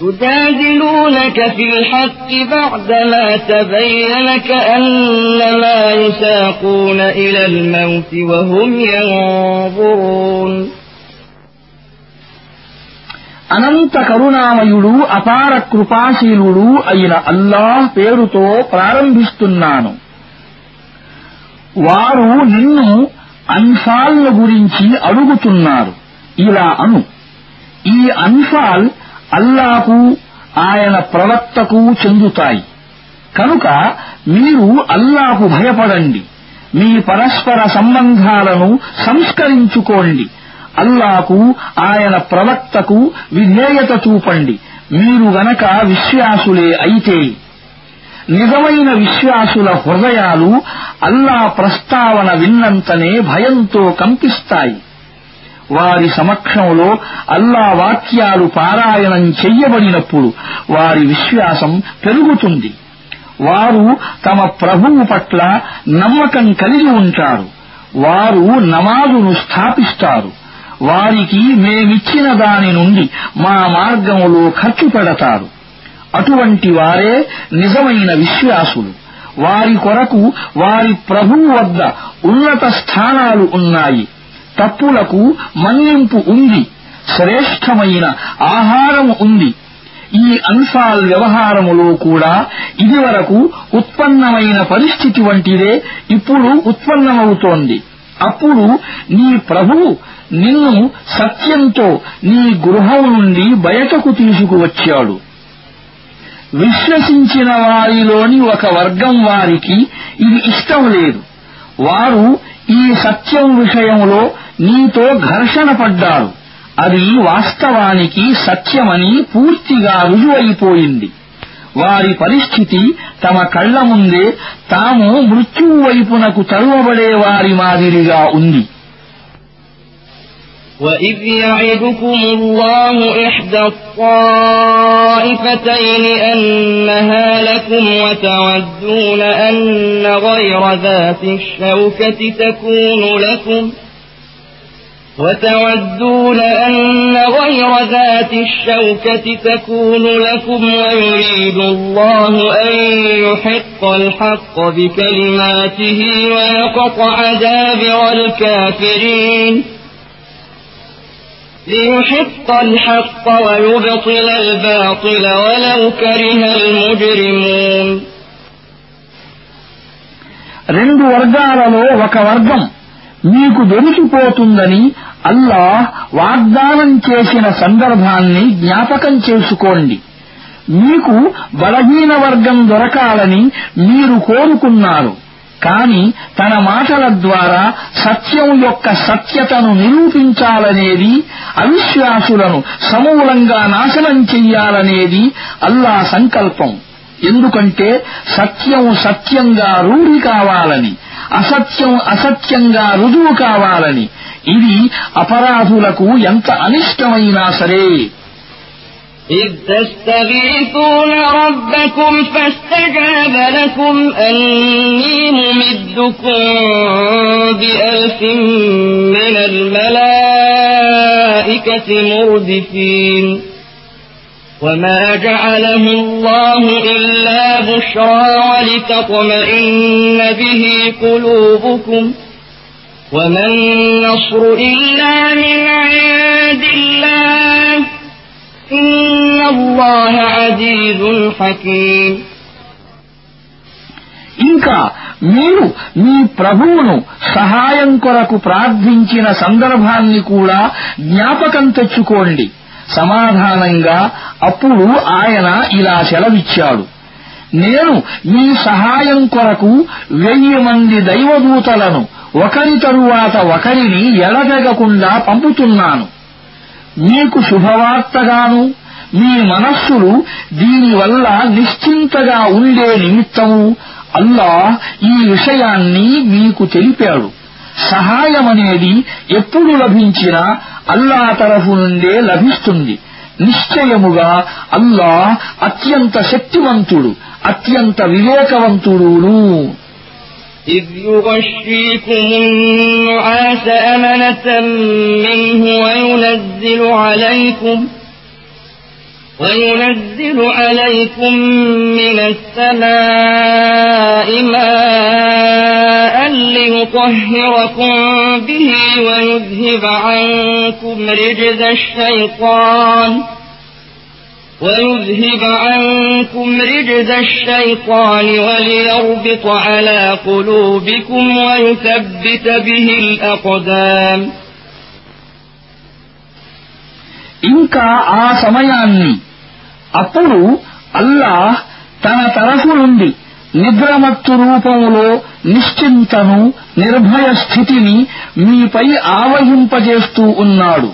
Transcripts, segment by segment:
يجادلونك في الحق بعدما تبين كأنما يساقون إلى الموت وهم ينظرون అనంత కరుణామయుడు అపార కృపాశీలుడు అయిన అల్లాహ్ పేరుతో ప్రారంభిస్తున్నాను వారు నిన్ను అన్ఫాల్ గురించి అడుగుతున్నారు ఇలా అను ఈ అన్ఫాల్ అల్లాకు ఆయన ప్రవక్తకు చెందుతాయి. కనుక మీరు అల్లాకు భయపడండి. మీ పరస్పర సంబంధాలను సంస్కరించుకోండి. అల్లాకు ఆయన ప్రవక్తకు విధేయత చూపండి. మీరు గనక విశ్వాసులే అయితే నిజమైన విశ్వాసుల హృదయాలు అల్లా ప్రస్తావన విన్నంతనే భయంతో కంపిస్తాయి. వారి సమక్షంలో అల్లా వాక్యాలు పారాయణం చెయ్యబడినప్పుడు వారి విశ్వాసం పెరుగుతుంది. వారు తమ ప్రభువు పట్ల నమ్మకం కలిగి ఉంటారు. వారు నమాజును స్థాపిస్తారు. వారికి మేమిచ్చిన దాని నుండి మా మార్గంలో ఖర్చు పెడతారు. అటువంటి వారే నిజమైన విశ్వాసులు. వారి కొరకు వారి ప్రభువు వద్ద ఉన్నత స్థానాలు ఉన్నాయి. తప్పులకు మన్నింపు ఉంది. శ్రేష్టమైన ఆహారం ఉంది. ఈ అన్ఫాల్ వ్యవహారములో కూడా ఇదివరకు ఉత్పన్నమైన పరిస్థితి వంటిదే ఇప్పుడు ఉత్పన్నమవుతోంది. అప్పుడు నీ ప్రభువు నిన్ను సత్యంతో నీ గృహం నుండి బయటకు తీసుకువచ్చాడు. విశ్వసించిన వారిలోని ఒక వర్గం వారికి ఇది ఇష్టం లేదు. వారు ఈ సత్యం విషయంలో నీతో ఘర్షణ పడ్డారు అది వాస్తవానికి సత్యమని పూర్తిగా రుజువైపోయింది వారి పరిస్థితి తమ కళ్ల ముందే తాము మృత్యువు వైపునకు తరువబడే వారి మాదిరిగా ఉంది وإذ يعدكم الله إحدى الطائفتين أنها لكم وتودون أن غير ذات الشوكة تكون لكم وتودون أن غير ذات الشوكة تكون لكم ويريد الله أن يحق الحق بكلماته ويقطع دابر الكافرين ليحق الحق ويبطل الباطل ولو كره المجرمون రెండు వర్గాలలో ఒక వర్గం మీకు దొరికిపోతుందని అల్లాహ్ వాగ్దానం చేసిన సందర్భాన్ని జ్ఞాపకం చేసుకోండి. మీకు బలహీన వర్గం దొరకాలని మీరు కోరుకున్నారు. కాని తన మాటల ద్వారా సత్యం యొక్క సత్యతను నిరూపించాలనేది అవిశ్వాసులను సమూలంగా నాశనం చెయ్యాలనేది అల్లా సంకల్పం. ఎందుకంటే సత్యం సత్యంగా రూఢి కావాలని అసత్యం అసత్యంగా రుజువు కావాలని ఇది అపరాధులకు ఎంత అనిష్టమైనా సరే إذ تستغيثون ربكم فاستجاب لكم أني ممدكم بألف من الملائكة مردفين وما جعله الله إلا بشرى ولتطمئن به قلوبكم وما النصر إلا من عند الله إن الله عزيز حكيم ఇంకా మీరు మీ ప్రభువును సహాయం కొరకు ప్రార్థించిన సందర్భాన్ని కూడా జ్ఞాపకం తెచ్చుకోండి సమాధానంగా అప్పుడు ఆయన ఇలా సెలవిచ్చాడు నేను మీ సహాయం కొరకు వెయ్యి మంది దైవదూతలను ఒకరి తరువాత ఒకరిని ఎడగకుండా పంపుతున్నాను. మీకు శుభవార్తగాను మీ మనస్సులు దీనివల్ల నిశ్చింతగా ఉండే నిమిత్తము అల్లా ఈ విషయాన్ని మీకు తెలిపాడు. సహాయమనేది ఎప్పుడు లభించినా అల్లా తరఫు నుండే లభిస్తుంది. నిశ్చయముగా అల్లాహ్ అత్యంత శక్తివంతుడు అత్యంత వివేకవంతుడును إذ يغشيكم النعاس أمنة منه وينزل عليكم وينزل عليكم من السماء ماء ليطهركم به ويذهب عنكم رجز الشيطان ويذهب عنكم رجز الشيطان وليربط على قلوبكم ويثبت به الأقدام ఇంకా ఆ సమయాన్ని అప్పుడు అల్లాహ్ తన తరఫు నుండి నిద్రమత్తు రూపంలో నిశ్చింతను నిర్భయ స్థితిని మీపై ఆవహింపజేస్తూ ఉన్నాడు.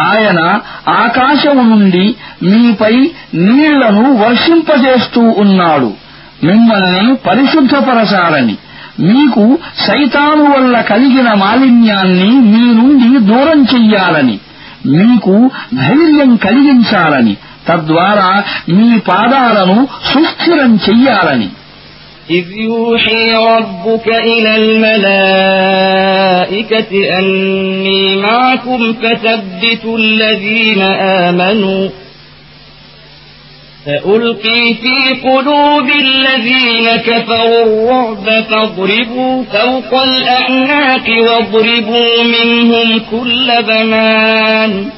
ఆయన ఆకాశము నుండి మీపై నీళ్ళను వర్షింపజేస్తూ ఉన్నాడు. మిమ్మల్ని పరిశుద్ధపరచాలని మీకు సైతాను వల్ల కలిగిన మాలిన్యాన్ని మీ నుండి దూరం చెయ్యాలని మీకు ధైర్యం కలిగించాలని తద్వారా మీ పాదాలను సుస్థిరం చెయ్యాలని. إذ يوحي ربك إلى الملائكة أني معكم فثبتوا الذين آمنوا. سألقي في قلوب الذين كفروا الرعب فاضربوا فوق الأعناق واضربوا منهم كل بنان.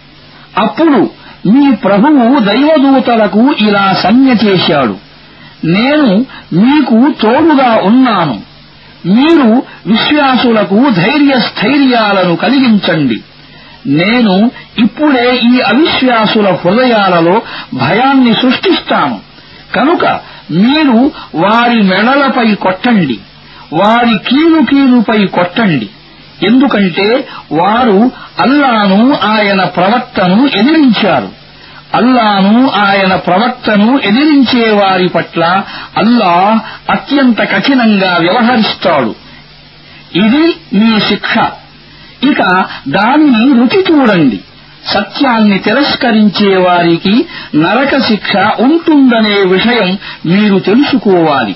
అప్పుడు మీ ప్రభువు దైవదూతలకు ఇలా సంజ్ఞ చేశాడు. నేను మీకు తోడుగా ఉన్నాను. మీరు విశ్వాసులకు ధైర్య స్థైర్యాలను కలిగించండి. నేను ఇప్పుడే ఈ అవిశ్వాసుల హృదయాలలో భయాన్ని సృష్టిస్తాను. కనుక మీరు వారి మెడలపై కొట్టండి. వారి కీలు కీలుపై కొట్టండి. ఎందుకంటే వారు అల్లాను ఆయన ప్రవక్తను ఎదిరించారు. అల్లాను ఆయన ప్రవక్తను ఎదిరించే వారి పట్ల అల్లాహ్ అత్యంత కఠినంగా వ్యవహరిస్తాడు. ఇది మీ శిక్ష. ఇక దాన్ని రుచి చూడండి. సత్యాన్ని తిరస్కరించే వారికి నరక శిక్ష ఉంటుందనే విషయం మీరు తెలుసుకోవాలి.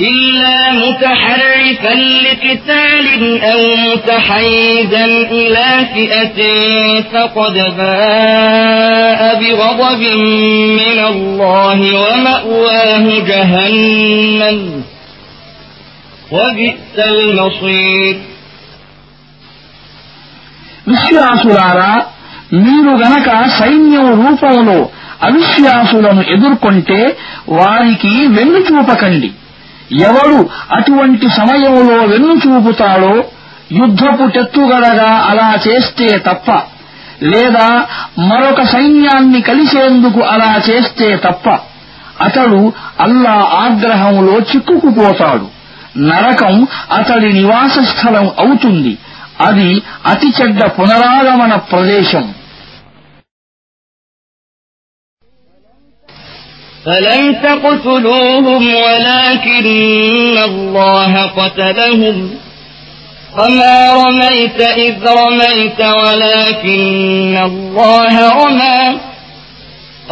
إلا متحرفا لقتال أو متحيزا إلى فئة فقد باء بغضب من الله ومأواه جهنم وبئس المصير విశ్వాసులారా మీరు గనక సైన్యం రూపంలో అవిశ్వాసులను ఎదుర్కొంటే వారికి వెన్ను చూపకండి ఎవడు అటువంటి సమయంలో వెన్ను చూపుతాడో యుద్ధపు టెత్తుగడగా అలా చేస్తే తప్ప లేదా మరొక సైన్యాన్ని కలిసేందుకు అలా చేస్తే తప్ప అతడు అల్లా ఆగ్రహంలో చిక్కుకుపోతాడు. నరకం అతడి నివాస స్థలం అవుతుంది. అది అతి చెడ్డ పునరాగమన ప్రదేశం. فلم تقتلوهم ولكن الله قتلهم وما رميت إذ رميت ولكن الله رمى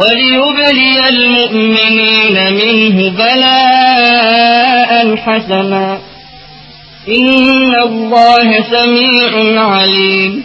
وليبلي المؤمنين منه بلاء حسنا إن الله سميع عليم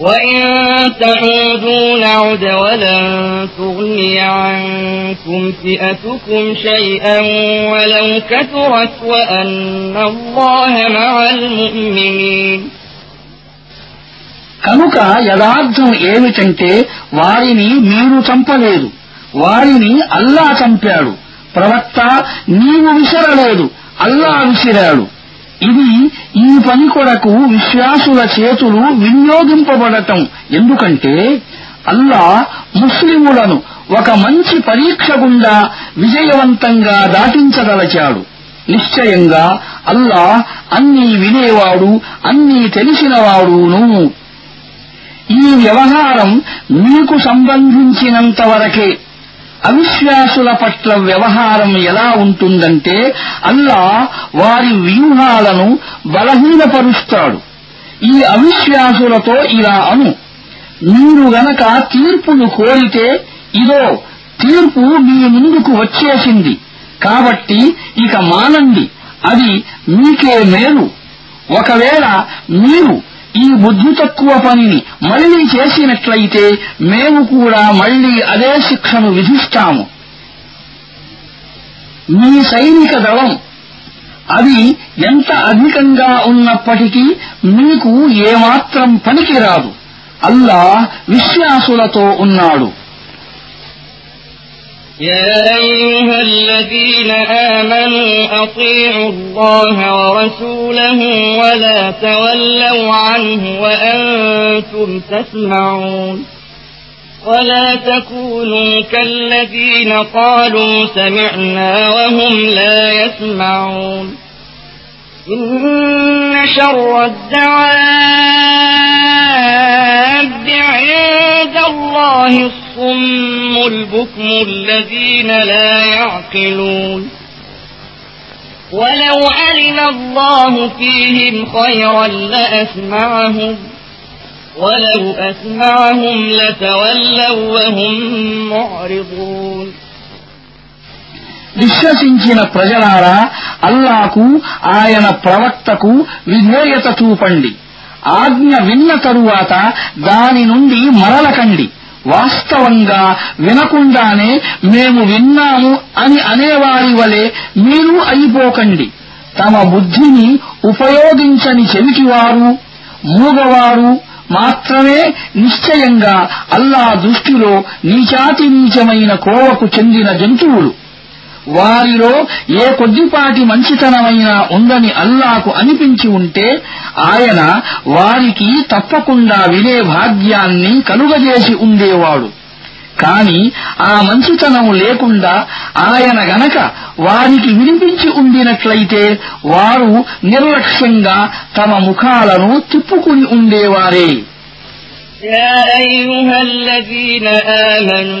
وإن تعودوا نعد ولن تغني عنكم فئتكم شيئا ولو كثرت وأن الله مع المؤمنين కనుక యథార్థం ఏమిటంటే వారిని మీరు చంపలేదు వారిని అల్లా చంపాడు ప్రవక్త నీవు విసరలేదు అల్లా విసిరాడు ఇది ఈ పని కొరకు విశ్వాసుల చేతులు వినియోగింపబడటం. ఎందుకంటే అల్లా ముస్లిములను ఒక మంచి పరీక్ష గుండా విజయవంతంగా దాటించదలచాడు. నిశ్చయంగా అల్లా అన్నీ వినేవాడు అన్నీ తెలిసినవాడును. ఈ వ్యవహారం మీకు సంబంధించినంత వరకే. అవిశ్వాసుల పట్ల వ్యవహారం ఎలా ఉంటుందంటే అల్లా వారి వ్యూహాలను బలహీనపరుస్తాడు. ఈ అవిశ్వాసులతో ఇలా అను. మీరు గనక తీర్పును కోరితే ఇదో తీర్పు మీ ముందుకు వచ్చేసింది. కాబట్టి ఇక మానండి. అది మీకే మేలు. ఒకవేళ మీరు ఈ బుద్ధి తక్కువ పనిని మళ్ళీ చేసినట్లయితే మేము కూడా మళ్ళీ అదే శిక్షను విధిస్తాము. మీ సైనిక దళం అది ఎంత అధికంగా ఉన్నప్పటికీ మీకు ఏమాత్రం పనికిరాదు. అల్లా విశ్వాసులతో ఉన్నాడు. يا أيها الذين آمنوا أطيعوا الله ورسوله ولا تولوا عنه وأنتم تسمعون ولا تكونوا كالذين قالوا سمعنا وهم لا يسمعون إن شر الدعاب عند الله الصم البكم الذين لا يعقلون ولو علم الله فيهم خيرا لأسمعهم ولو أسمعهم لتولوا وهم معرضون విశ్వసించిన ప్రజలారా అల్లాకు ఆయన ప్రవక్తకు విధేయత చూపండి ఆజ్ఞ విన్న తరువాత దాని నుండి మరలకండి వాస్తవంగా వినకుండానే మేము విన్నాము అని అనేవారి వలె మీరు అయిపోకండి. తమ బుద్ధిని ఉపయోగించని చెవిటివారు మూగవారు మాత్రమే నిశ్చయంగా అల్లా దృష్టిలో నీచాతి నీచమైన కోవకు చెందిన జంతువులు. వారిలో ఏ కొద్దిపాటి మంచితనమైనా ఉందని అల్లాకు అనిపించి ఉంటే ఆయన వారికి తప్పకుండా వినే భాగ్యాన్ని కలుగజేసి ఉండేవాడు కాని ఆ మంచితనం లేకుండా ఆయన గనక వారికి వినిపించి ఉండినట్లయితే వారు నిర్లక్ష్యంగా తమ ముఖాలను తిప్పుకుని ఉండేవారే يا أيها الذين آمنوا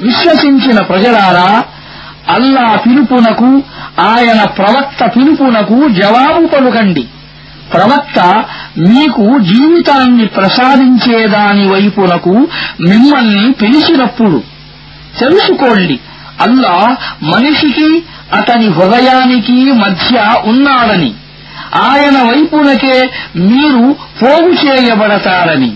విశ్వసించిన ప్రజలారా అల్లా పిలుపునకు ఆయన ప్రవక్త పిలుపునకు జవాబు పలుకండి. ప్రవక్త మీకు జీవితాన్ని ప్రసాదించేదాని వైపునకు మిమ్మల్ని పిలిచినప్పుడు తెలుసుకోండి అల్లా మనిషికి అతని హృదయానికి మధ్య ఉన్నాడని. ఆయన వైపునకే మీరు పోగు చేయబడతారని.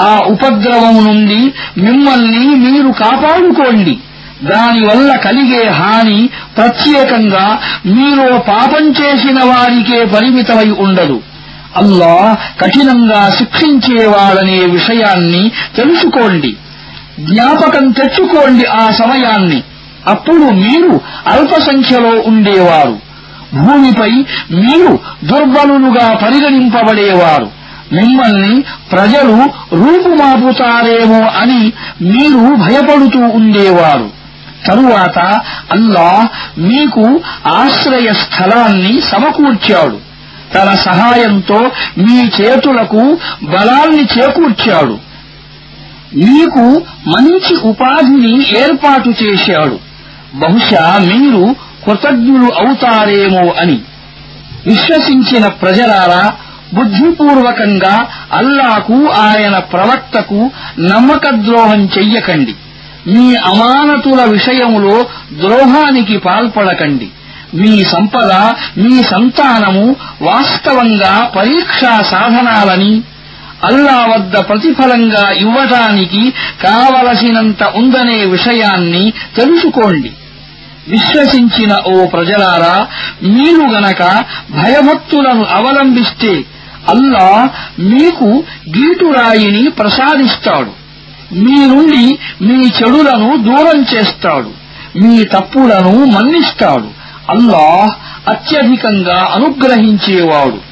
ఆ ఉపద్రవం నుండి మిమ్మల్ని మీరు కాపాడుకోండి. దానివల్ల కలిగే హాని ప్రత్యేకంగా మీరు పాపం చేసిన వారికే పరిమితమై ఉండదు. అల్లా కఠినంగా శిక్షించేవాడనే విషయాన్ని తెలుసుకోండి. జ్ఞాపకం తెచ్చుకోండి ఆ సమయాన్ని. అప్పుడు మీరు అల్ప సంఖ్యలో ఉండేవారు. భూమిపై మీరు దుర్బలులుగా పరిగణింపబడేవారు. మిమ్మల్ని ప్రజలు రూపుమాపుతారేమో అని మీరు భయపడుతూ ఉండేవారు. తరువాత అల్లాహ్ మీకు ఆశ్రయ స్థలాన్ని సమకూర్చాడు. తన సహాయంతో మీ చేతులకు బలాన్ని చేకూర్చాడు. మీకు మంచి ఉపాధిని ఏర్పాటు చేశాడు. బహుశా మీరు కృతజ్ఞులు అవుతారేమో అని విశ్వసించిన ప్రజలారా బుద్ధిపూర్వకంగా అల్లాకు ఆయన ప్రవక్తకు నమ్మకద్రోహం చెయ్యకండి. మీ అమానతుల విషయములో ద్రోహానికి పాల్పడకండి. మీ సంపద మీ సంతానము వాస్తవంగా పరీక్షా సాధనాలని అల్లా వద్ద ప్రతిఫలంగా ఇవ్వటానికి కావలసినంత ఉందనే విషయాన్ని తెలుసుకోండి. విశ్వసించిన ఓ ప్రజలారా మీరు గనక భయభక్తులను అవలంబిస్తే అల్లా మీకు గీటురాయిని ప్రసాదిస్తాడు. మీ నుండి మీ చెడులను దూరం చేస్తాడు. మీ తప్పులను మన్నిస్తాడు. అల్లాహ్ అత్యధికంగా అనుగ్రహించేవాడు.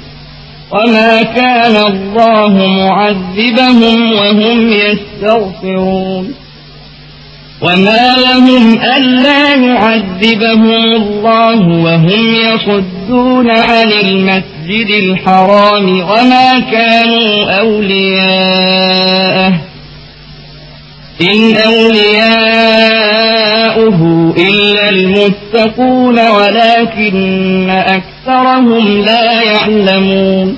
وما كان الله معذبهم وهم يستغفرون وما لهم ألا يعذبهم الله وهم يصدون عن المسجد الحرام وما كانوا أولياءه إن أولياؤه إلا المتقون ولكن أكثرهم لا يعلمون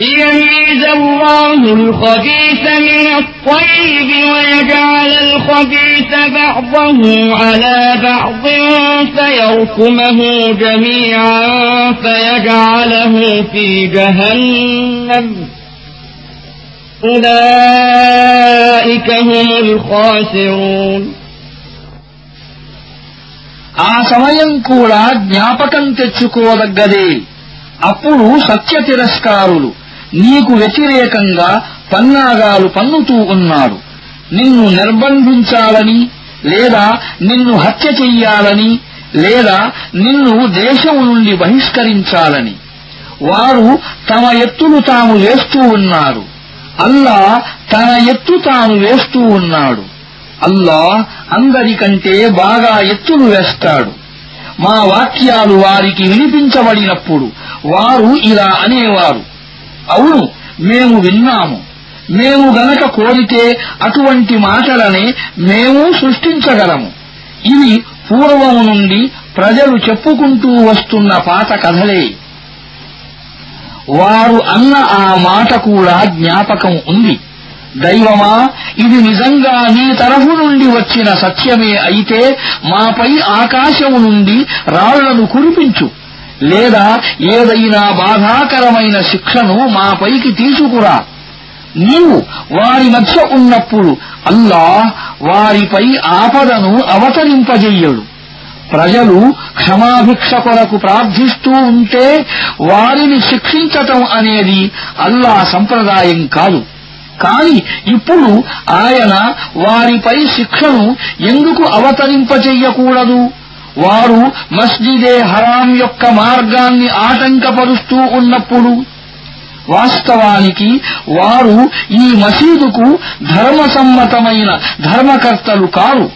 ليميز الله الخبيث من الطيب ويجعل الخبيث بعضه على بعض فيركمه جميعا فيجعله في جهنم أولئك هم الخاسرون ఆ సమయం కూడా జ్ఞాపకం తెచ్చుకోదగ్గదే అప్పుడు సత్య తిరస్కారులు నీకు వ్యతిరేకంగా పన్నాగాలు పన్నుతూ ఉన్నారు నిన్ను నిర్బంధించాలని లేదా నిన్ను హత్య చెయ్యాలని లేదా నిన్ను దేశం నుండి బహిష్కరించాలని. వారు తమ ఎత్తులు తాము వేస్తూ ఉన్నారు. అల్లా తన ఎత్తు తాను వేస్తూ ఉన్నాడు. అల్లా అందరికంటే బాగా ఎత్తులు వేస్తాడు. మా వాక్యాలు వారికి వినిపించబడినప్పుడు వారు ఇలా అనేవారు. అవును మేము విన్నాము. మేము గనక కోరితే అటువంటి మాటలనే మేము సృష్టించగలము. ఇవి పూర్వం నుండి ప్రజలు చెప్పుకుంటూ వస్తున్న పాత కథలే. వారు అన్న ఆ మాట కూడా జ్ఞాపకం ఉంది. దైవమా ఇది నిజంగా నీ తరఫు నుండి వచ్చిన సత్యమే అయితే మాపై ఆకాశము నుండి రాళ్ళను కురిపించు. లేదా ఏదైనా బాధాకరమైన శిక్షను మాపైకి తీసుకురా. నీవు వారి మధ్య ఉన్నప్పుడు అల్లా వారిపై ఆపదను అవతరింపజెయ్యడు ప్రజలు క్షమాభిక్ష కొరకు ప్రార్థిస్తూ ఉంటే వారిని శిక్షించటం అనేది అల్లా సంప్రదాయం కాదు. కాని ఇప్పుడు ఆయన వారిపై శిక్షను ఎందుకు అవతరింపచెయ్యకూడదు వారు మస్జిదే హరాం యొక్క మార్గాన్ని ఆటంకపరుస్తూ ఉన్నప్పుడు వాస్తవానికి వారు ఈ మసీదుకు ధర్మసమ్మతమైన ధర్మకర్తలు కారు.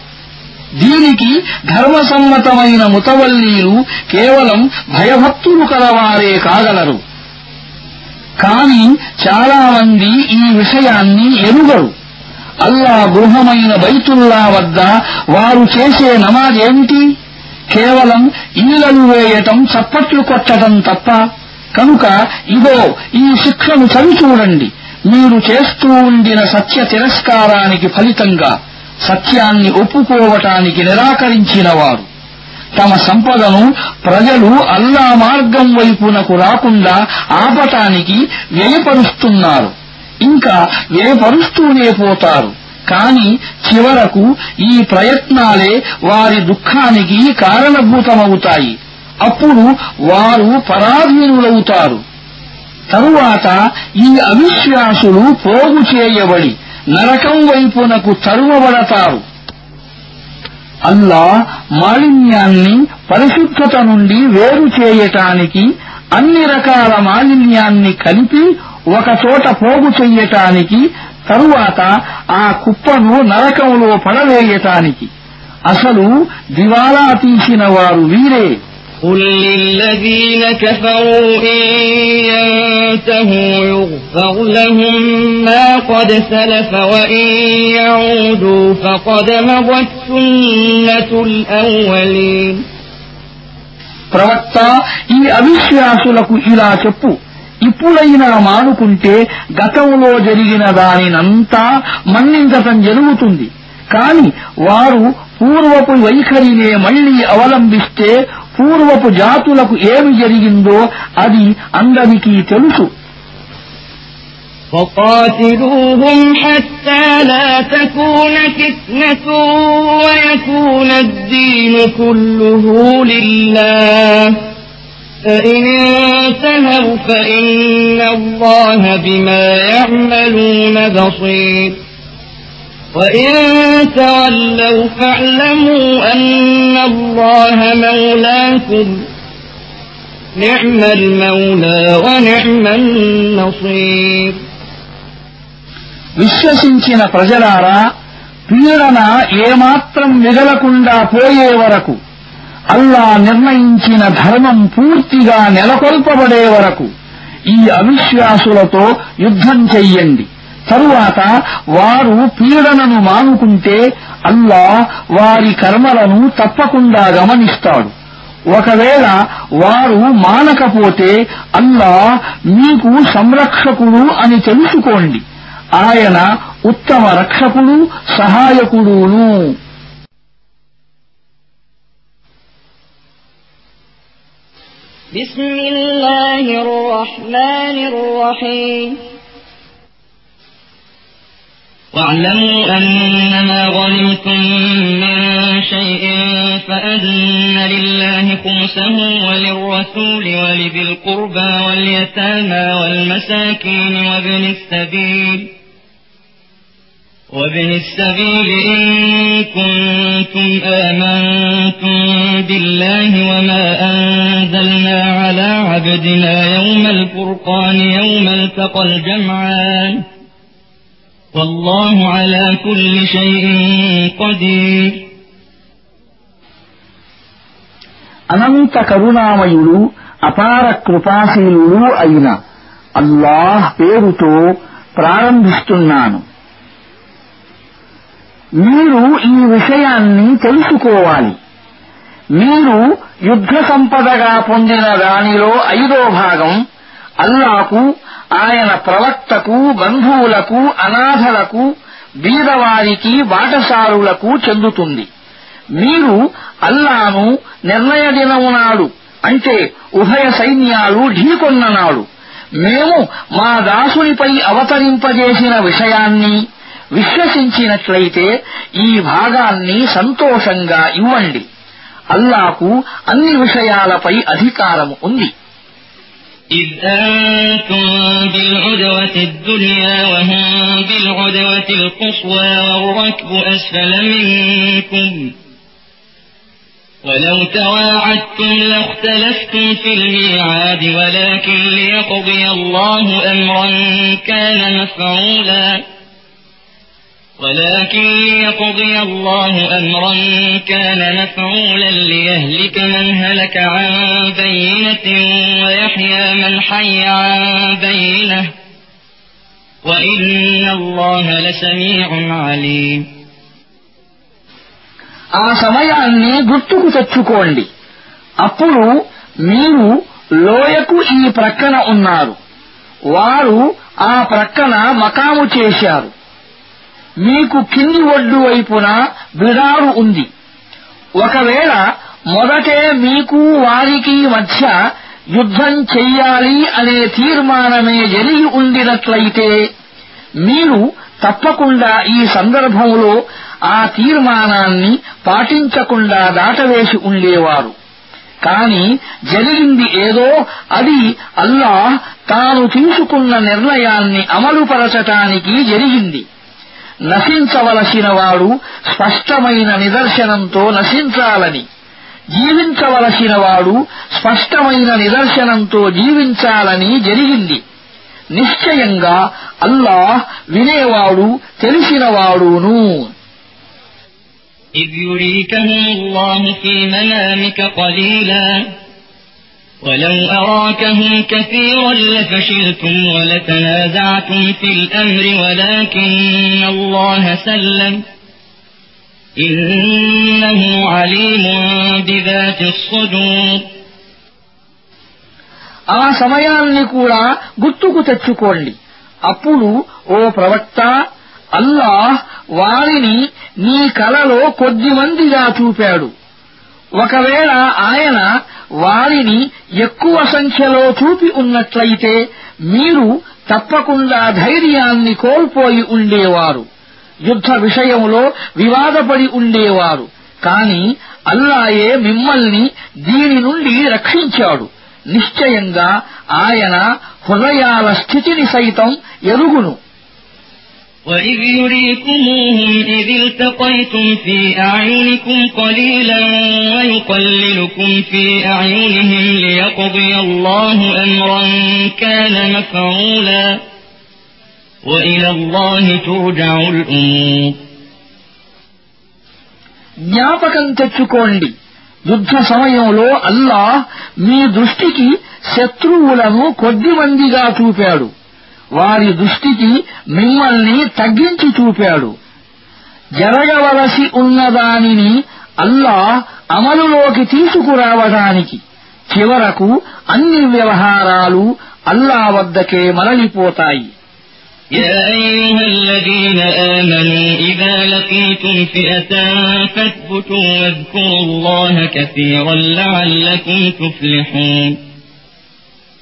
దీనికి ధర్మసమ్మతమైన ముతవల్లీలు కేవలం భయభక్తులు కలవారే కాగలరు. కాని చాలా మంది ఈ విషయాన్ని ఎరుగరు. అల్లా గృహమైన బైతుల్లా వద్ద వారు చేసే నమాజేమిటి? కేవలం ఈలలు వేయటం చప్పట్లు కొట్టడం తప్ప. కనుక ఇదో ఈ శిక్షను చవిచూడండి మీరు చేస్తూ ఉండిన సత్య తిరస్కారానికి ఫలితంగా సత్యాన్ని ఒప్పుకోవటానికి నిరాకరించినవారు. తమ సంపదను ప్రజలు అల్లా మార్గం వైపునకు రాకుండా ఆపటానికి వ్యయపరుస్తున్నారు. ఇంకా వ్యయపరుస్తూనే పోతారు. కాని చివరకు ఈ ప్రయత్నాలే వారి దుఃఖానికి కారణభూతమవుతాయి. అప్పుడు వారు పరాధీనులవుతారు. తరువాత ఈ అవిశ్వాసులు పోగు చేయబడి నరకం వైపునకు తరువబడతారు. అల్లా మాలిన్యాన్ని పరిశుద్ధత నుండి వేరు చేయటానికి అన్ని రకాల మాలిన్యాన్ని కలిపి ఒకచోట పోగు చెయ్యటానికి తరువాత ఆ కుప్పను నరకంలో పడవేయటానికి అసలు దివాలా తీసిన వారు వీరే قل للذين كفروا إن ينتهوا يغفر لهم ما قد سلف وإن يعودوا فقد مضت سنة الأولين ప్రవక్త ఈ అవిశ్వాసులకు ఇలా చెప్పు ఇప్పుడైనా మానుకుంటే గతంలో జరిగిన దానినంతా మన్నించటం జరుగుతుంది కాని వారు పూర్వపు వైఖరినే మళ్లీ అవలంబిస్తే పూర్వపు జాతులకు ఏమి జరిగిందో అది అందరికీ తెలుసు وقاتلوهم حتى لا تكون فتنة ويكون الدين كله لله فإن انتهوا فإن الله بما يعملون بصير وإن تولوا فاعلموا أن الله مولاكم نعم المولى ونعم النصير విశ్వసించిన ప్రజలారా పీడన ఏమాత్రం మిగలకుండా పోయే వరకు అల్లా నిర్ణయించిన ధర్మం పూర్తిగా నెలకొల్పబడే వరకు ఈ అవిశ్వాసులతో యుద్ధం చెయ్యండి. తరువాత వారు పీడనను మానుకుంటే అల్లా వారి కర్మలను తప్పకుండా గమనిస్తాడు. ఒకవేళ వారు మానకపోతే అల్లా మీకు సంరక్షకుడు అని తెలుసుకోండి. ఆయన ఉత్తమ రక్షకుడు సహాయకుడును. بسم الله الرحمن الرحيم. واعلموا أنما غنمتم من شيء فأن لله خمسه وللرسول ولذي القربى واليتامى والمساكين وابن السبيل وابن السبيل إن كنتم آمنتم بالله وما أنزلنا على عبدنا يوم الفرقان يوم التقى الجمعان والله على كل شيء قدير అనంత కరుణామయుడు అపార కృపాశీలుడు అయిన అల్లాహ్ పేరుతో ప్రారంభిస్తున్నాను మీరు ఈ విషయాన్ని తెలుసుకోవాలి. మీరు యుద్ధ సంపదగా పొందిన దానిలో ఐదో భాగం అల్లాకు ఆయన ప్రవక్తకు బంధువులకు అనాథలకు బీదవారికి బాటసారులకు చెందుతుంది. మీరు అల్లాను నిర్ణయ దినము నాడు అంటే ఉభయ సైన్యాలు ఢీకొన్ననాడు మేము మా దాసునిపై అవతరింపజేసిన విషయాన్ని విశ్వసించినట్లయితే ఈ భాగాన్ని సంతోషంగా ఇవ్వండి అల్లాకు అన్ని విషయాలపై అధికారము ఉంది إذ أنتم بالعدوة الدنيا وهم بالعدوة القصوى والركب أسفل منكم ولو تواعدتم لاختلفتم في الميعاد ولكن ليقضي الله أمرا كان مفعولا ولكن ليقضي الله أمرا كان مفعولا ليهلك من هلك عن بينة ويحيى من حي عن بينة وإن الله لسميع عليم ఆ సమయాన్ని గుర్తుకు తెచ్చుకోండి అప్పుడు మీరు లోయకు ఈ ప్రక్కన ఉన్నారు వారు ఆ ప్రక్కన మకాము చేశారు మీకు కింది ఒడ్డు వైపున బిడారు ఉంది. ఒకవేళ మొదటే మీకు వారికి మధ్య యుద్ధం చెయ్యాలి అనే తీర్మానమే జరిగి ఉండినట్లయితే మీరు తప్పకుండా ఈ సందర్భంలో ఆ తీర్మానాన్ని పాటించకుండా దాటవేసి ఉండేవారు. కాని జరిగింది ఏదో అది అల్లాహ్ తాను తీసుకున్న నిర్ణయాన్ని అమలుపరచటానికి జరిగింది. నశించవలసిన వాడు స్పష్టమైన నిదర్శనంతో నశించాలని జీవించవలసిన వాడు స్పష్టమైన నిదర్శనంతో జీవించాలని జరిగింది నిశ్చయంగా అల్లాహ్ వినేవాడు తెలిసినవాడును إذ يريكهم الله في منامك قليلا ولو أراكهم كثيرا لفشلتم ولتنازعتم في الأمر ولكن الله سلم إنه عليم بذات الصدور ఆ సమయాన్ని కూడా గుర్తుకు తెచ్చుకోండి అప్పుడు ఓ ప్రవక్త అల్లాహ్ వారిని నీ కలలో కొద్దిమందిగా చూపాడు ఒకవేళ ఆయన వారిని ఎక్కువ సంఖ్యలో చూపి ఉన్నట్లయితే మీరు తప్పకుండా ధైర్యాన్ని కోల్పోయి ఉండేవారు. యుద్ధ విషయంలో వివాదపడి ఉండేవారు. కాని అల్లాయే మిమ్మల్ని దీని నుండి రక్షించాడు. నిశ్చయంగా ఆయన హృదయాల స్థితిని సైతం ఎరుగును. وإذ يريكموهم إذ التقيتم في أعينكم قليلا ويقللكم في أعينهم ليقضي الله أمرا كان مفعولا وإلى الله ترجع الأمور జ్ఞాపకం తెచ్చుకోండి యుద్ధ సమయంలో అల్లాహ్ మీ దృష్టికి శత్రువులను కొద్దిమందిగా చూపాడు వారి దృష్టికి మిమ్మల్ని తగ్గించి చూపాడు జరగవలసి ఉన్నదానిని అల్లాహ్ అమలులోకి తీసుకురావడానికి చివరకు అన్ని వ్యవహారాలు అల్లా వద్దకే మరలిపోతాయి يا أيها الذين آمنوا إذا لقيتم فئة فاثبتوا واذكروا الله كثيرا لعلكم تفلحون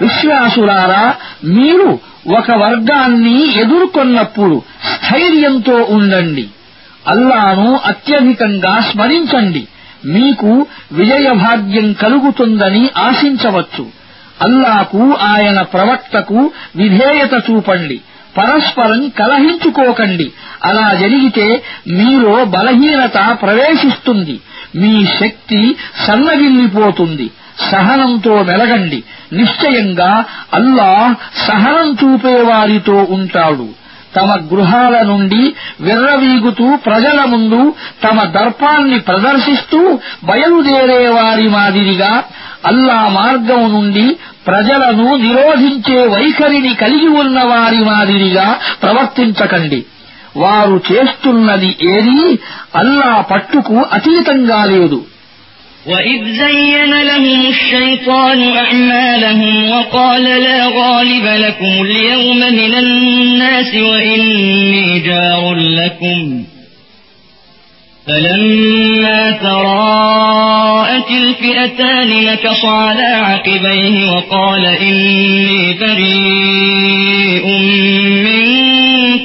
విశ్వాసులారా మీరు ఒక వర్గాన్ని ఎదుర్కొన్నప్పుడు స్థైర్యంతో ఉండండి. అల్లాను అత్యధికంగా స్మరించండి. మీకు విజయభాగ్యం కలుగుతుందని ఆశించవచ్చు. అల్లాకు ఆయన ప్రవక్తకు విధేయత చూపండి. పరస్పరం కలహించుకోకండి. అలా జరిగితే మీలో బలహీనత ప్రవేశిస్తుంది. మీ శక్తి సన్నగిల్లిపోతుంది. సహనంతో మెలగండి నిశ్చయంగా అల్లాహ్ సహనం చూపేవారితో ఉంటాడు. తమ గృహాల నుండి విర్రవీగుతూ ప్రజల ముందు తమ దర్పాన్ని ప్రదర్శిస్తూ బయలుదేరే వారి మాదిరిగా అల్లా మార్గం నుండి ప్రజలను నిరోధించే వైఖరిని కలిగి ఉన్న వారి మాదిరిగా ప్రవర్తించకండి. వారు చేస్తున్నది ఏదీ అల్లా పట్టుకు అతీతంగా లేదు وإذ زين لهم الشيطان أعمالهم وقال لا غالب لكم اليوم من الناس وإني جار لكم فلما تراءت الفئتان نكص على عقبيه وقال إني بريء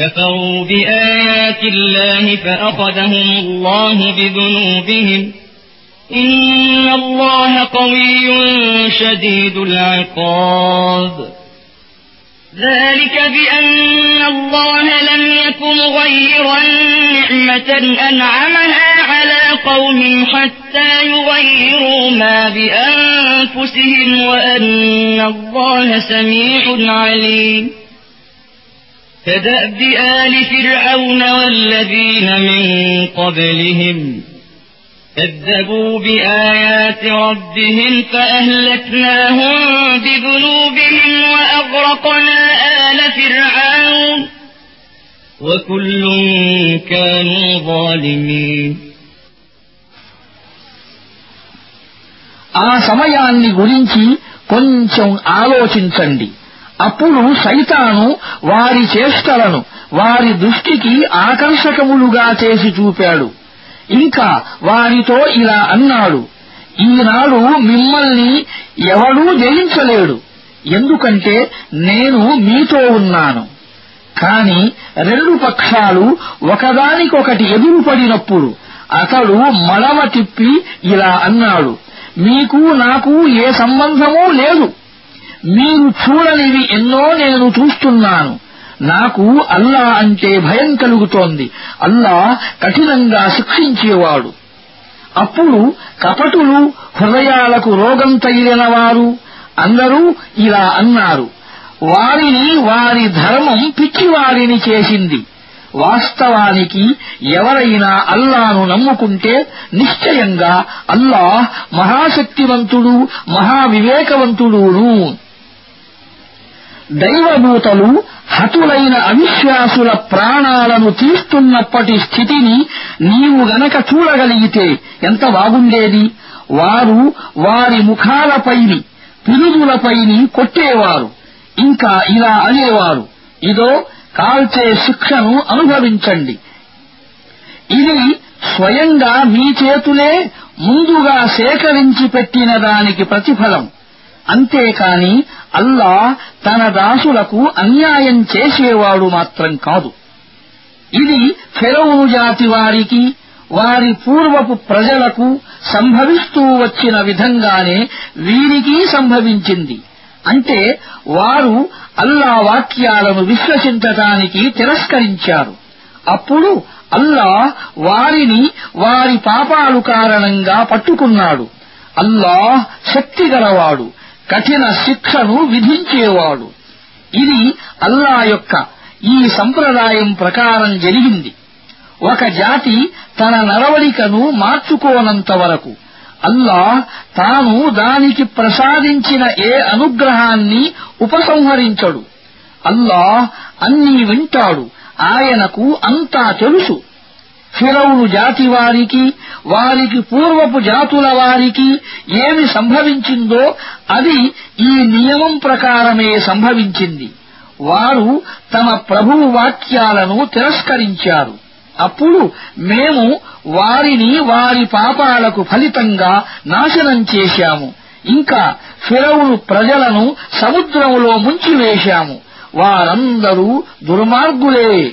كفروا بآيات الله فأخذهم الله بذنوبهم. إن الله قوي شديد العقاب. ذلك بأن الله لم يكن غيرا نعمة أنعمها على قوم حتى يغيروا ما بأنفسهم وأن الله سميع عليم. كدأب آل فرعون والذين من قبلهم كذبوا بآيات ربهم فأهلكناهم بذنوبهم وأغرقنا آل فرعون وكل كانوا ظالمين ఆ సమయాన్ని గురించి కొంచెం ఆలోచించండి అప్పుడు సైతాను వారి చేష్టలను వారి దృష్టికి ఆకర్షకములుగా చేసి చూపాడు. ఇంకా వారితో ఇలా అన్నాడు ఈనాడు మిమ్మల్ని ఎవడూ జయించలేడు ఎందుకంటే నేను మీతో ఉన్నాను. కాని రెండు పక్షాలు ఒకదానికొకటి ఎదురుపడినప్పుడు అతడు మడవ తిప్పి ఇలా అన్నాడు మీకు నాకు ఏ సంబంధమూ లేదు. మీరు చూడనివి ఎన్నో నేను చూస్తున్నాను. నాకు అల్లా అంటే భయం కలుగుతోంది. అల్లా కఠినంగా శిక్షించేవాడు. అప్పుడు కపటులు హృదయాలకు రోగం తగిలిన వారు అందరూ ఇలా అన్నారు. వారిని వారి ధర్మం పిచ్చివారిని చేసింది. వాస్తవానికి ఎవరైనా అల్లాను నమ్ముకుంటే నిశ్చయంగా అల్లాహ్ మహాశక్తివంతుడు మహావివేకవంతుడూను. దైవదూతలు హతులైన అవిశ్వాసుల ప్రాణాలను తీస్తున్నప్పటి స్థితిని నీవు గనక చూడగలిగితే ఎంత బాగుండేది? వారు వారి ముఖాలపైని పిరుదులపైని కొట్టేవారు. ఇంకా ఇలా అనేవారు. ఇదో కాల్చే శిక్షను అనుభవించండి. ఇది స్వయంగా మీ చేతులే ముందుగా సేకరించి పెట్టిన దానికి ప్రతిఫలం. అంతేకాని అల్లా తన దాసులకు అన్యాయం చేసేవాడు మాత్రం కాదు. ఇది ఫెరౌను జాతి వారికి వారి పూర్వపు ప్రజలకు సంభవిస్తూ వచ్చిన విధంగానే వీరికి సంభవించింది. అంటే వారు అల్లా వాక్యాలను విశ్వసించటానికి తిరస్కరించారు. అప్పుడు అల్లా వారిని వారి పాపాలు కారణంగా పట్టుకున్నాడు. అల్లాహ్ శక్తిగలవాడు కఠిన శిక్షను విధించేవాడు. ఇది అల్లా యొక్క ఈ సంప్రదాయం ప్రకారం జరిగింది. ఒక జాతి తన నడవడికను మార్చుకోనంత వరకు అల్లాహ్ తాను దానికి ప్రసాదించిన ఏ అనుగ్రహాన్ని ఉపసంహరించడు. అల్లాహ్ అన్నీ వింటాడు. ఆయనకు అంతా తెలుసు. ఫిరౌను జాతి వారికి వారికి పూర్వపు జాతుల వారికి ఏమి సంభవించిందో అది ఈ నియమం ప్రకారమే సంభవించింది. వారు తమ ప్రభువు వాక్యాలను తిరస్కరించారు. అప్పుడు మేము వారిని వారి పాపాలకు ఫలితంగా నాశనం చేశాము. ఇంకా ఫిరౌను ప్రజలను సముద్రములో ముంచివేశాము. వారందరూ దుర్మార్గులే.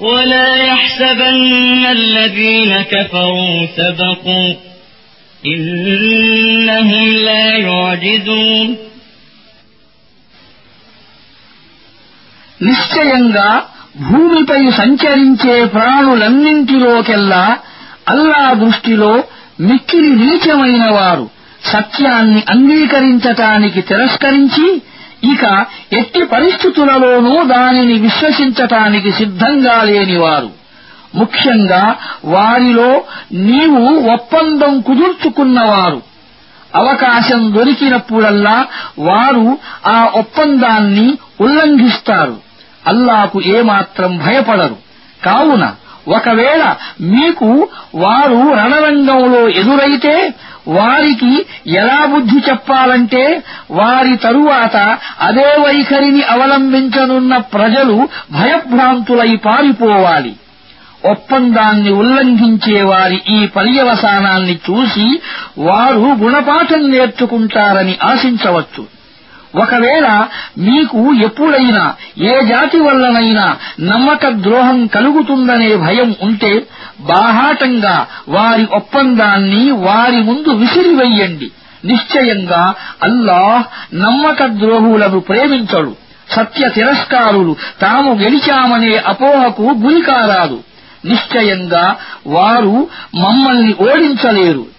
ولا يحسبن الذين كفروا سبقوا إنهم لا يعجزون నిశ్చయంగా భూమిపై సంచరించే ప్రాణులన్నింటిలోకెల్లా అల్లా దృష్టిలో మిక్కిలి నీచమైన వారు సత్యాన్ని అంగీకరించటానికి తిరస్కరించి ఇక ఎట్టి పరిస్థితులలోనూ దానిని విశ్వసించటానికి సిద్ధంగా లేనివారు. ముఖ్యంగా వారిలో నీవు ఒప్పందం కుదుర్చుకున్నవారు. అవకాశం దొరికినప్పుడల్లా వారు ఆ ఒప్పందాన్ని ఉల్లంఘిస్తారు. అల్లాకు ఏమాత్రం భయపడరు. కావున ఒకవేళ మీకు వారు రణరంగంలో ఎదురైతే వారికి ఎలా బుద్ధి చెప్పాలంటే వారి తరువాత అదే వైఖరిని అవలంబించనున్న ప్రజలు భయభ్రాంతులై పారిపోవాలి. ఒప్పందాన్ని ఉల్లంఘించే వారి ఈ పర్యవసానాన్ని చూసి వారు గుణపాఠం నేర్చుకుంటారని ఆశించవచ్చు. ఒకవేళ మీకు ఎప్పుడైనా ఏ జాతి వల్లనైనా నమ్మక ద్రోహం కలుగుతుందనే భయం ఉంటే బాహాటంగా వారి ఒప్పందాన్ని వారి ముందు విసిరివెయ్యండి నిశ్చయంగా అల్లాహ్ నమ్మక ద్రోహులను ప్రేమించడు. సత్య తిరస్కారులు తాము గెలిచామనే అపోహకు గురికారాదు. నిశ్చయంగా వారు మమ్మల్ని ఓడించలేరు.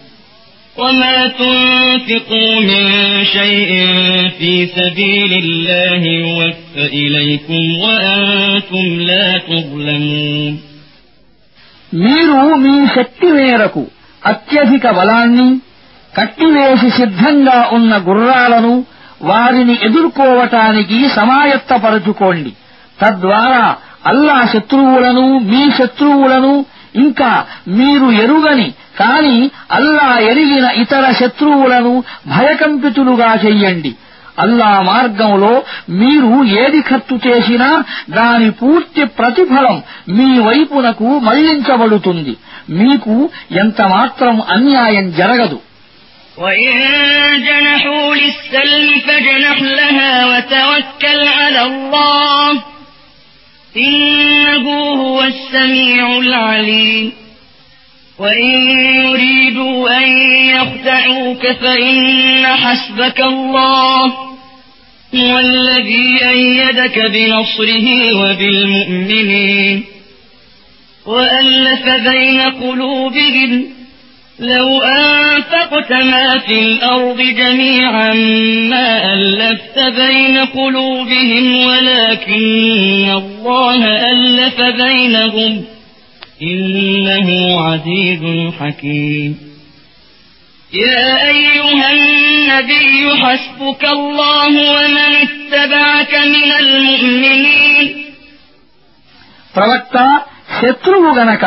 وما تنفقوا من شيء في سبيل الله يوفى إليكم وأنتم لا تظلمون మీరు మీ శక్తి మేరకు అత్యధిక బలాన్ని కట్టివేసి సిద్ధంగా ఉన్న గుర్రాలను వారిని ఎదుర్కోవటానికి సమాయత్తపరచుకోండి తద్వారా అల్లా శత్రువులను మీ శత్రువులను ఇంకా మీరు ఎరుగని కాని అల్లా ఎరిగిన ఇతర శత్రువులను భయకంపితులుగా చెయ్యండి అల్లా మార్గంలో మీరు ఏది ఖర్చు చేసినా దాని పూర్తి ప్రతిఫలం మీ వైపునకు మళ్లించబడుతుంది మీకు ఎంతమాత్రం అన్యాయం జరగదు وإن جنحوا للسلم فاجنح لها وتوكل على الله إنه هو السميع العليم. وإن يريدوا أن يخدعوك فإن حسبك الله. هو الذي أيدك بنصره وبالمؤمنين. وألف بين قلوبهم لو أنفقت ما في الأرض جميعا ما ألفت بين قلوبهم ولكن الله ألف بينهم إنه عزيز حكيم يا أيها النبي حسبك الله ومن اتبعك من المؤمنين ప్రవక్త శత్రువు గనక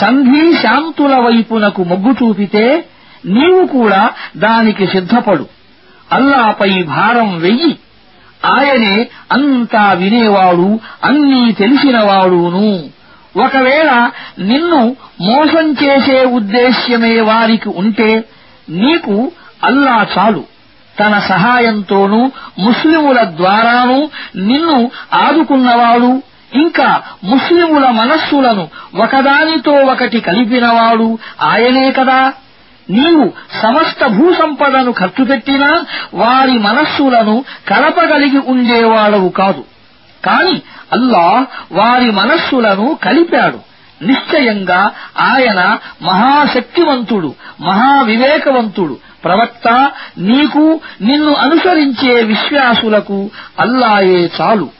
సంధి శాంతుల వైపునకు మొగ్గు చూపితే నీవు కూడా దానికి సిద్ధపడు. అల్లాపై భారం వెయ్యి. ఆయనే అంతా వినేవాడు అన్నీ తెలిసినవాడును. ఒకవేళ నిన్ను మోసం చేసే ఉద్దేశ్యమే వారికి ఉంటే నీకు అల్లా చాలు. తన సహాయంతోనూ ముస్లిముల ద్వారానూ నిన్ను ఆదుకున్నవాడు ఇంకా ముస్లిముల మనస్సులను ఒకదానితో ఒకటి కలిపినవాడు ఆయనే కదా. నీవు సమస్త భూసంపదను ఖర్చు పెట్టినా వారి మనస్సులను కలపగలిగి ఉండేవాడవు కాదు. కాని అల్లా వారి మనస్సులను కలిపాడు. నిశ్చయంగా ఆయన మహాశక్తివంతుడు మహావివేకవంతుడు ప్రవక్త. నీకు నిన్ను అనుసరించే విశ్వాసులకు అల్లాయే చాలు.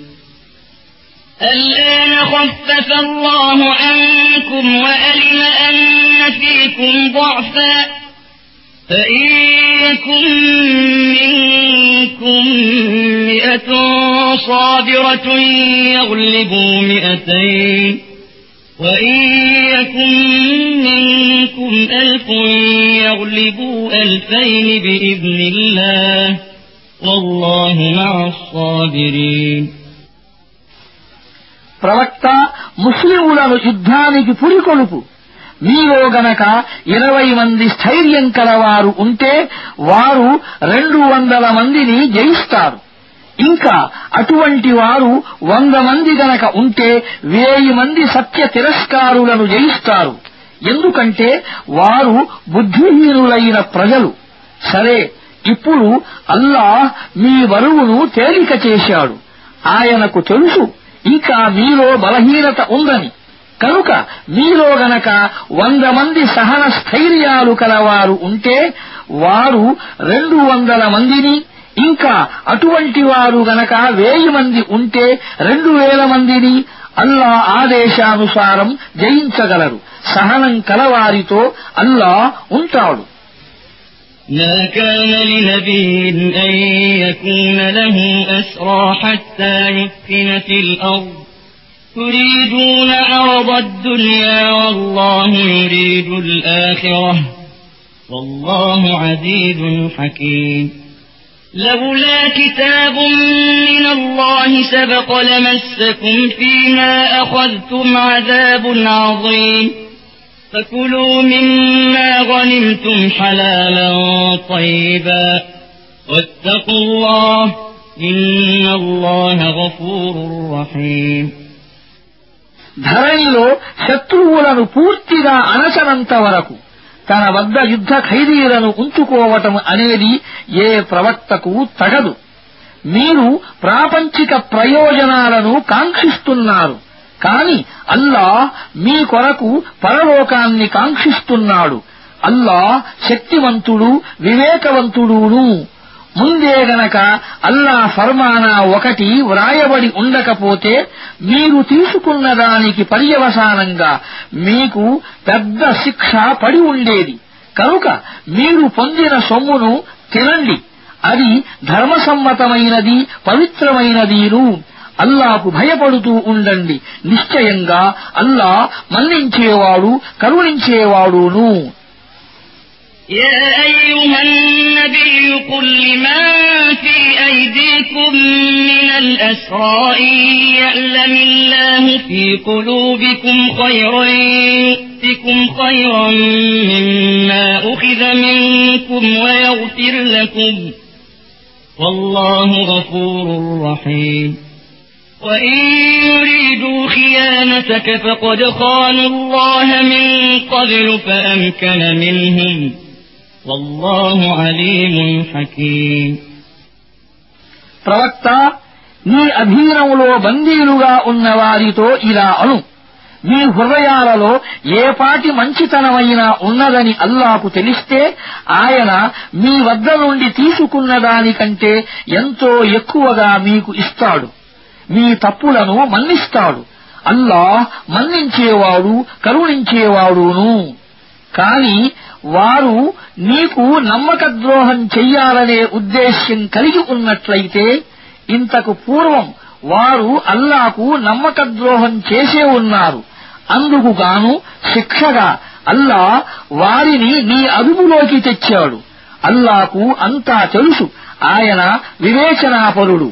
الآن خفف الله عنكم وألم أن فيكم ضعفا فإن يكن منكم مئة صابرة يغلبوا مئتين وإن يكن منكم ألف يغلبوا ألفين بإذن الله والله مع الصابرين ప్రవక్త ముస్లిములను యుద్ధానికి పురికొలుపు మీలో గనక ఇరవై మంది స్థైర్యం కలవారు ఉంటే వారు రెండు వందల మందిని జయిస్తారు. ఇంకా అటువంటి వారు వంద మంది గనక ఉంటే వేయి మంది సత్య తిరస్కారులను జయిస్తారు. ఎందుకంటే వారు బుద్ధిహీనులైన ప్రజలు. సరే ఇప్పుడు అల్లాహ్ మీ బరువును తేలిక చేశాడు. ఆయనకు తెలుసు ఇంకా మీలో బలహీనత ఉందని. కనుక మీలో గనక వంద మంది సహన స్థైర్యాలు కలవారు ఉంటే వారు రెండు వందల మందిని ఇంకా అటువంటి వారు గనక వేయి మంది ఉంటే రెండు వేల మందిని అల్లా ఆదేశానుసారం జయించగలరు. సహనం కలవారితో అల్లా ఉంటాడు. ما كان لنبي أن يكون له أسرى حتى يثخن في الأرض. تريدون عرض الدنيا والله يريد الآخرة. والله عزيز حكيم. لولا كتاب من الله سبق لمسكم فيما أخذتم عذاب عظيم. فكلوا مما غنمتم حلالا طيبا واتقوا الله إن الله غفور رحيم ధరణిలో శత్రువులను పూర్తిగా అణచనంత వరకు తన వద్ద యుద్ధ ఖైదీలను ఉంచుకోవటం అనేది ఏ ప్రవక్తకు తగదు మీరు ప్రాపంచిక ప్రయోజనాలను కాంక్షిస్తున్నారు కాని అల్లా మీ కొరకు పరలోకాన్ని కాంక్షిస్తున్నాడు. అల్లా శక్తివంతుడు వివేకవంతుడును. ముందే గనక అల్లా ఫర్మానా ఒకటి వ్రాయబడి ఉండకపోతే మీరు తీసుకున్న దానికి పర్యవసానంగా మీకు పెద్ద శిక్ష పడి ఉండేది. కనుక మీరు పొందిన సొమ్మును తినండి. అది ధర్మసమ్మతమైనది పవిత్రమైనదీను. అల్లాకు భయపడుతూ ఉండండి నిశ్చయంగా అల్లా మన్నించేవాడు కరుణించేవాడును يا أيها النبي قل لمن في أيديكم من الأسرى إن يعلم الله في قلوبكم خيرا يؤتكم خيرا مما أخذ منكم ويغفر لكم والله غفور رحيم وإن يريدوا خيانتك فقد خانوا الله من قبل فأمكن منهم والله عليم حكيم ప్రవక్త నీ అధీనంలో బందీలుగా ఉన్న వారితో ఇలా అను మీ హృదయాలలో ఏ పాటి మంచితనమైనా ఉన్నదని అల్లాకు తెలిస్తే ఆయన మీ వద్ద నుండి తీసుకున్న దానికంటే ఎంతో ఎక్కువగా మీకు ఇస్తాడు మీ తప్పులను మన్నిస్తాడు. అల్లా మన్నించేవాడు కరుణించేవాడును. కాని వారు నీకు నమ్మక ద్రోహం చెయ్యాలనే ఉద్దేశ్యం కలిగి ఉన్నట్లయితే ఇంతకు పూర్వం వారు అల్లాకు నమ్మక ద్రోహం చేసే ఉన్నారు. అందుకు గాను శిక్షగా అల్లా వారిని నీ అదుపులోకి తెచ్చాడు. అల్లాకు అంతా తెలుసు. ఆయన వివేచనాపరుడు.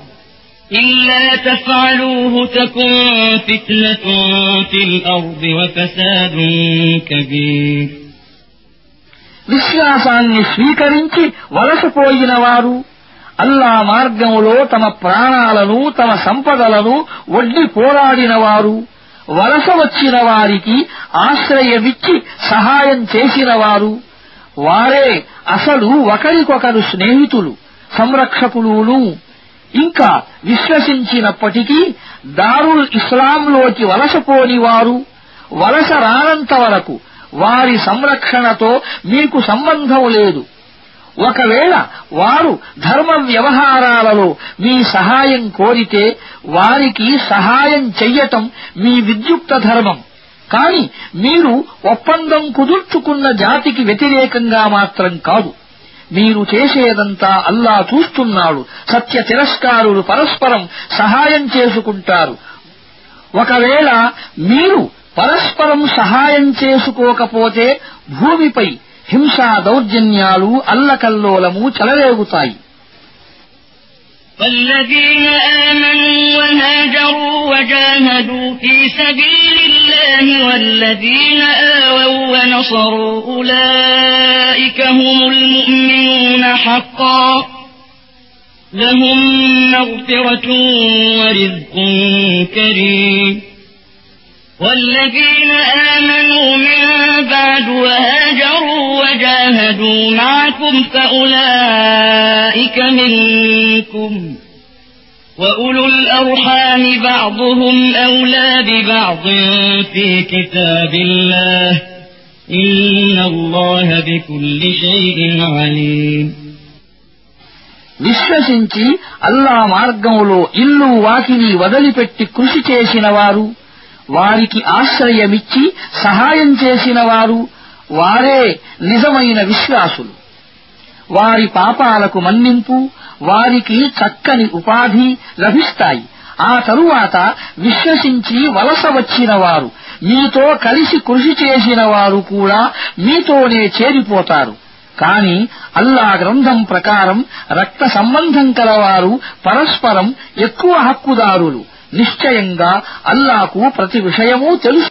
إلا تفعلوه تكن فتنة في الأرض وفساد كبير విశ్వాసాన్ని స్వీకరించి వలసపోయిన వారు అల్లా మార్గంలో తమ ప్రాణాలను తమ సంపదలను వడ్డి పోరాడిన వారు వలస వచ్చిన వారికి ఆశ్రయమిచ్చి సహాయం చేసిన వారు వారే అసలు ఒకరికొకరు స్నేహితులు సంరక్షకులును ఇంకా విశ్వసించినప్పటికీ దారుల్ ఇస్లాంలోకి వలసపోని వారు వలస రానంత వరకు వారి సంరక్షణతో మీకు సంబంధం లేదు. ఒకవేళ వారు ధర్మ వ్యవహారాలలో మీ సహాయం కోరితే వారికి సహాయం చెయ్యటం మీ విద్యుక్త ధర్మం. కాని మీరు ఒప్పందం కుదుర్చుకున్న జాతికి వ్యతిరేకంగా మాత్రం కాదు. మీరు చేసేదంతా అల్లా చూస్తున్నాడు సత్య తిరస్కారులు పరస్పరం సహాయం చేసుకుంటారు ఒకవేళ మీరు పరస్పరం సహాయం చేసుకోకపోతే భూమిపై హింసా దౌర్జన్యాలు అల్లకల్లోలము చెలరేగుతాయి والذين آمنوا وهاجروا وجاهدوا في سبيل الله والذين آووا ونصروا أولئك هم المؤمنون حقا. لهم مغفرة ورزق كريم. والذين آمنوا من بعد وهاجروا وجاهدوا معكم فأولئك منكم. وأولو الأرحام بعضهم أولى ببعض في كتاب الله إن الله بكل شيء عليم విశ్వసించి అల్లా మార్గంలో ఇల్లు వాకిలి వదిలిపెట్టి కృషి చేసిన వారు వారికి ఆశ్రయమిచ్చి సహాయం చేసిన వారు వారే నిజమైన విశ్వాసులు వారి పాపాలకు మన్నింపు వారికి చక్కని ఉపాధి లభిస్తాయి. ఆ తరువాత విశ్వసించి వలస వచ్చినవారు మీతో కలిసి కృషి చేసిన వారు కూడా మీతోనే చేరిపోతారు. కాని అల్లా గ్రంథం ప్రకారం రక్త సంబంధం కలవారు పరస్పరం ఎక్కువ హక్కుదారులు. నిశ్చయంగా అల్లాకు ప్రతి విషయమూ తెలుసు.